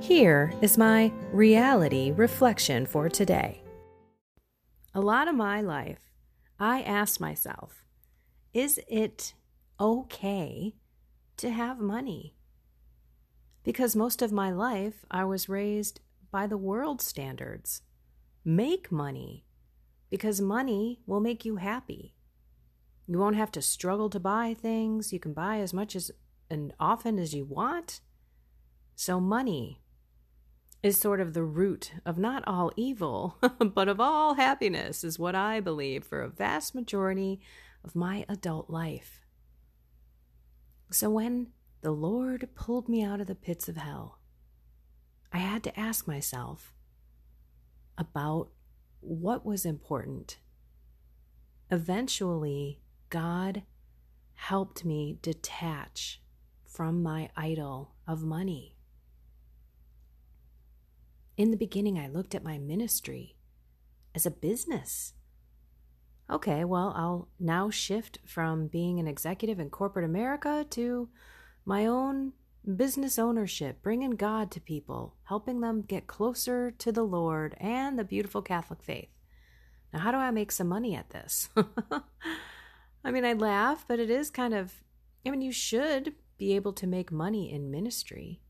Here is my reality reflection for today. A lot of my life, I asked myself, is it okay to have money? Because most of my life, I was raised by the world standards. Make money, because money will make you happy. You won't have to struggle to buy things. You can buy as much as and often as you want. So, money is sort of the root of not all evil, but of all happiness, is what I believe for a vast majority of my adult life. So when the Lord pulled me out of the pits of hell, I had to ask myself about what was important. Eventually, God helped me detach from my idol of money. In the beginning, I looked at my ministry as a business. Okay, well, I'll now shift from being an executive in corporate America to my own business ownership, bringing God to people, helping them get closer to the Lord and the beautiful Catholic faith. Now, how do I make some money at this? I mean, I laugh, but it is kind of, I mean, you should be able to make money in ministry.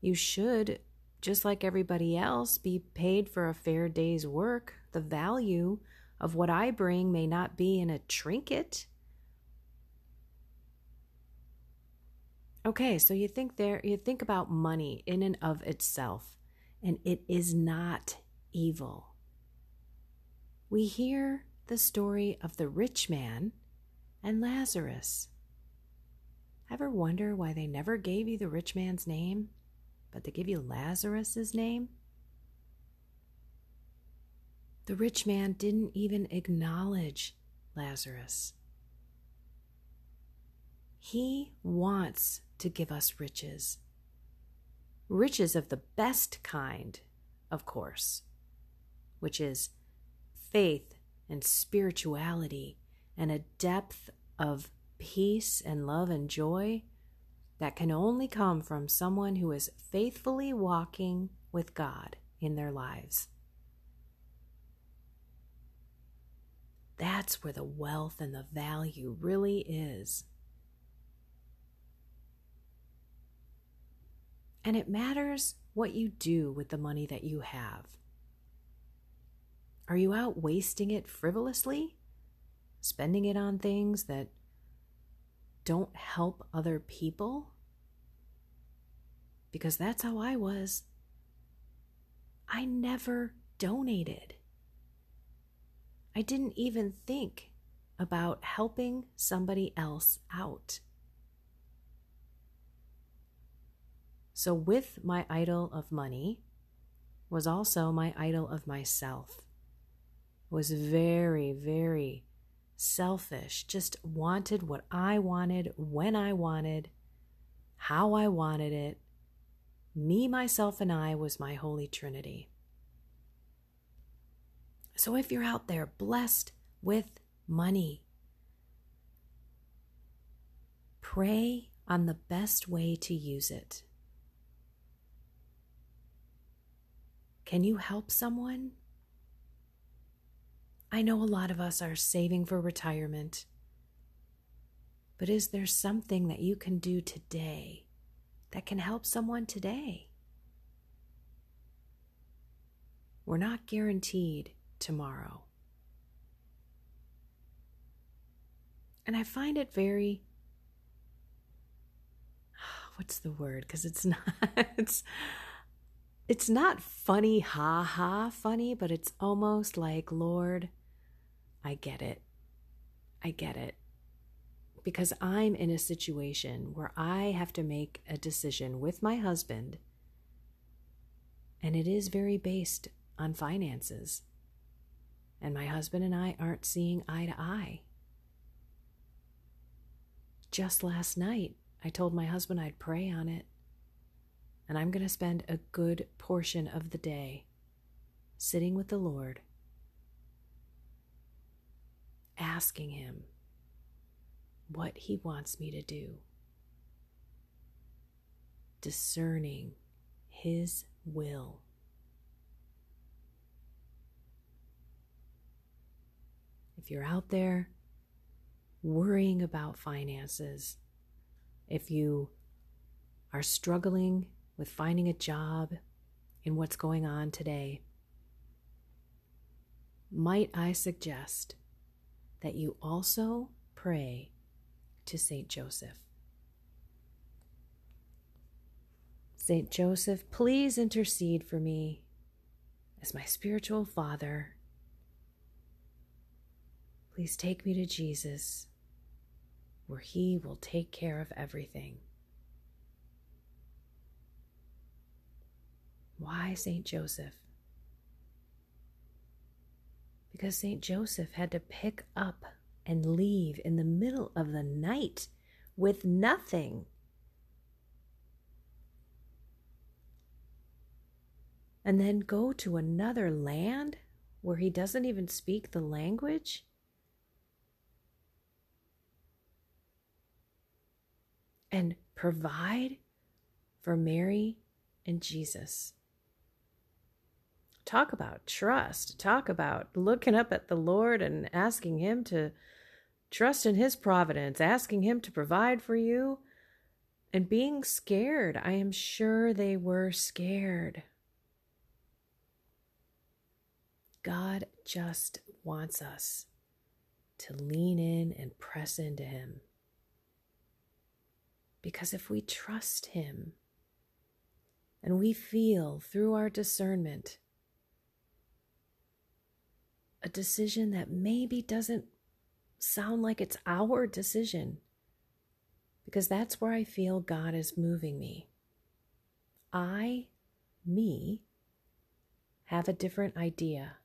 You should just like everybody else, be paid for a fair day's work. The value of what I bring may not be in a trinket. Okay, so you think there you think about money in and of itself, and it is not evil. We hear the story of the rich man and Lazarus. Ever wonder why they never gave you the rich man's name? But to give you Lazarus's name? The rich man didn't even acknowledge Lazarus. He wants to give us riches. Riches of the best kind, of course, which is faith and spirituality and a depth of peace and love and joy that can only come from someone who is faithfully walking with God in their lives. That's where the wealth and the value really is. And it matters what you do with the money that you have. Are you out wasting it frivolously? Spending it on things that don't help other people? Because that's how I was. I never donated. I didn't even think about helping somebody else out. So, with my idol of money was also my idol of myself. Was very, very selfish, just wanted what I wanted, when I wanted, how I wanted it. Me, myself, and I was my Holy Trinity. So if you're out there blessed with money, pray on the best way to use it. Can you help someone? I know a lot of us are saving for retirement, but is there something that you can do today that can help someone today? We're not guaranteed tomorrow. And I find it very what's the word because it's not it's it's not funny ha ha funny but it's almost like lord i get it. I get it. Because i'm in a situation where i have to make a decision with my husband and it is very based on finances. And my husband and i aren't seeing eye to eye. Just last night I told my husband I'd pray on it. And I'm going to spend a good portion of the day sitting with the Lord, asking Him what He wants me to do, discerning His will. If you're out there worrying about finances, if you are struggling with finding a job in what's going on today, might I suggest that you also pray to St. Joseph? St. Joseph, please intercede for me as my spiritual father. Please take me to Jesus where He will take care of everything. Why St. Joseph? Because St. Joseph had to pick up and leave in the middle of the night with nothing. And then go to another land where he doesn't even speak the language? and provide for Mary and Jesus. Talk about trust. Talk about looking up at the Lord and asking Him to trust in His providence, asking Him to provide for you, and being scared. I am sure they were scared. God just wants us to lean in and press into Him. Because if we trust Him and we feel through our discernment a decision that maybe doesn't sound like it's our decision, because that's where I feel God is moving me. I, me, have a different idea.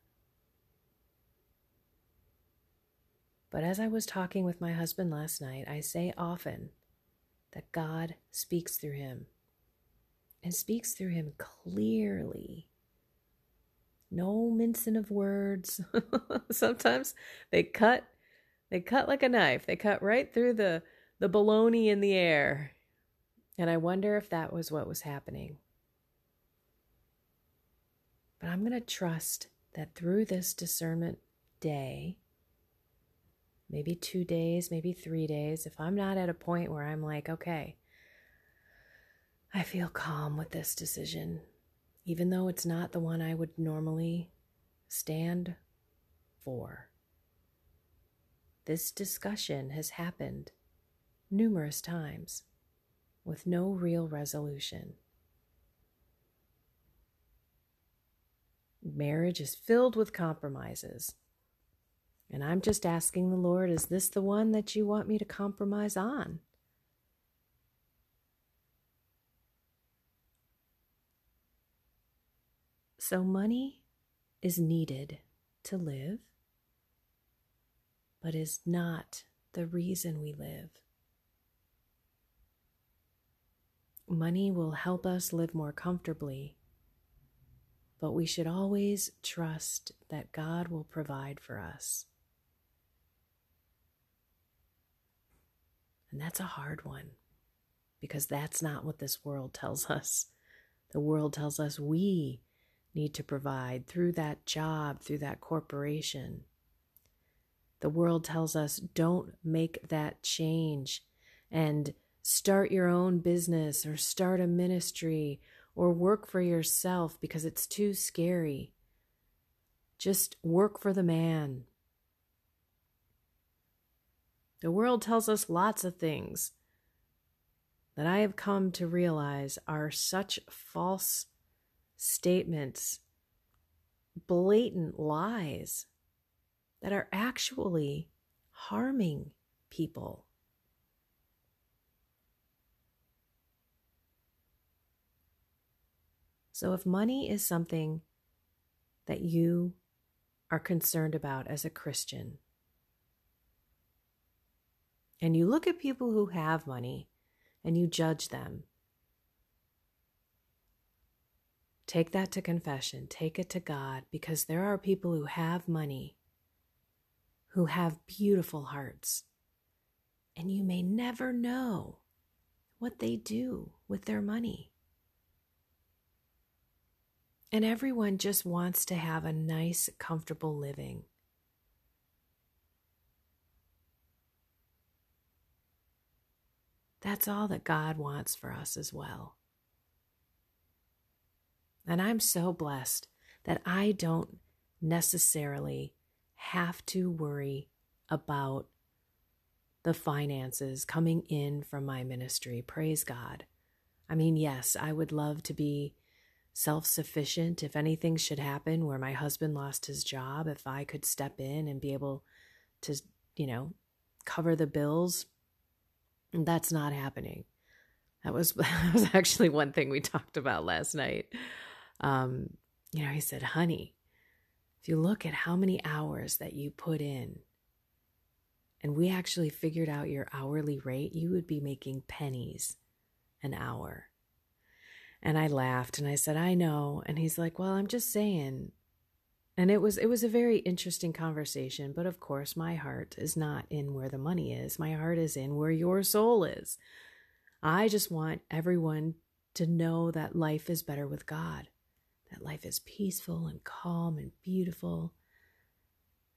But as I was talking with my husband last night, I say often, that God speaks through him and speaks through him clearly. No mincing of words. Sometimes they cut they cut like a knife. They cut right through the the baloney in the air. And I wonder if that was what was happening. But I'm going to trust that through this discernment day, maybe two days, maybe three days, if I'm not at a point where I'm like, okay, I feel calm with this decision, even though it's not the one I would normally stand for. This discussion has happened numerous times with no real resolution. Marriage is filled with compromises. And I'm just asking the Lord, is this the one that you want me to compromise on? So, money is needed to live, but is not the reason we live. Money will help us live more comfortably, but we should always trust that God will provide for us. And that's a hard one because that's not what this world tells us. The world tells us we need to provide through that job, through that corporation. The world tells us don't make that change and start your own business or start a ministry or work for yourself because it's too scary. just work for the man. The world tells us lots of things that I have come to realize are such false statements, blatant lies that are actually harming people. So, if money is something that you are concerned about as a Christian, and you look at people who have money and you judge them, take that to confession, take it to God, because there are people who have money, who have beautiful hearts, and you may never know what they do with their money. And everyone just wants to have a nice, comfortable living. That's all that God wants for us as well. And I'm so blessed that I don't necessarily have to worry about the finances coming in from my ministry. Praise God. I mean, yes, I would love to be self sufficient. If anything should happen where my husband lost his job, if I could step in and be able to, you know, cover the bills, that's not happening. That was that was actually one thing we talked about last night. Um, you know, he said, "Honey, if you look at how many hours that you put in, and we actually figured out your hourly rate, you would be making pennies an hour." And I laughed and I said, "I know." And he's like, "Well, I'm just saying." And it was it was a very interesting conversation, but of course my heart is not in where the money is. My heart is in where your soul is. I just want everyone to know that life is better with God. That life is peaceful and calm and beautiful.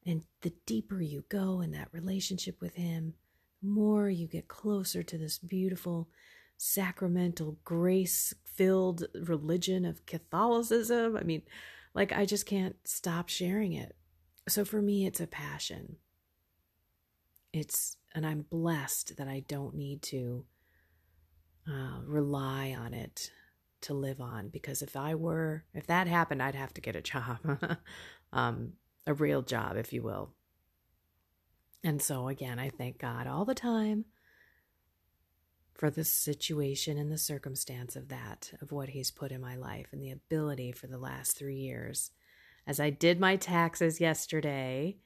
And the deeper you go in that relationship with him, the more you get closer to this beautiful sacramental, grace filled religion of Catholicism. I mean, like, I just can't stop sharing it. So for me, it's a passion. It's, and I'm blessed that I don't need to uh, rely on it to live on because if I were, if that happened, I'd have to get a job, um, a real job, if you will. And so again, I thank God all the time for the situation and the circumstance of that, of what He's put in my life, and the ability for the last three years. As I did my taxes yesterday,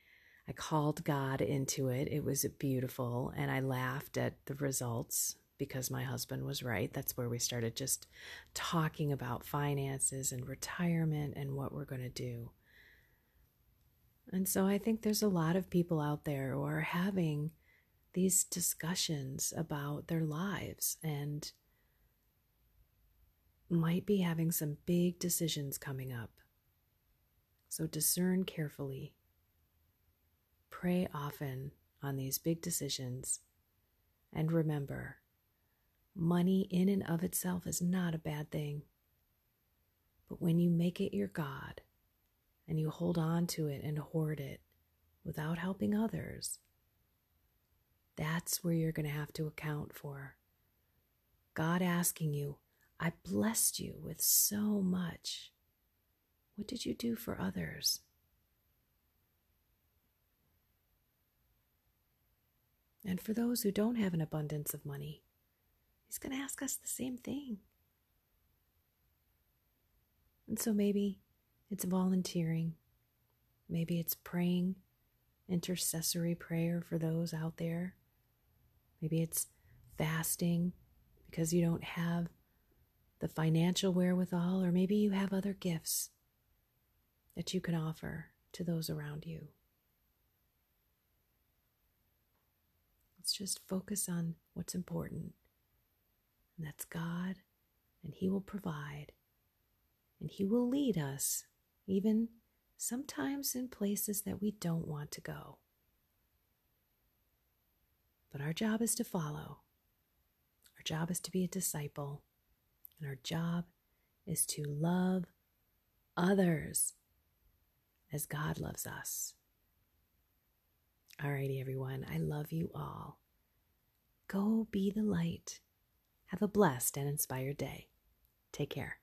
I called God into it. It was beautiful, and I laughed at the results because my husband was right. That's where we started just talking about finances and retirement and what we're going to do. And so I think there's a lot of people out there who are having these discussions about their lives and might be having some big decisions coming up. So discern carefully. Pray often on these big decisions. And remember, money in and of itself is not a bad thing. But when you make it your God and you hold on to it and hoard it without helping others, that's where you're going to have to account for. God asking you, I blessed you with so much. What did you do for others? And for those who don't have an abundance of money, He's going to ask us the same thing. And so maybe it's volunteering, maybe it's praying intercessory prayer for those out there Maybe it's fasting because you don't have the financial wherewithal, or maybe you have other gifts that you can offer to those around you. Let's just focus on what's important, and that's God, and He will provide, and He will lead us, even sometimes in places that we don't want to go. But our job is to follow. Our job is to be a disciple. And our job is to love others. as God loves us. Alrighty, everyone, I love you all. Go be the light. Have a blessed and inspired day. Take care.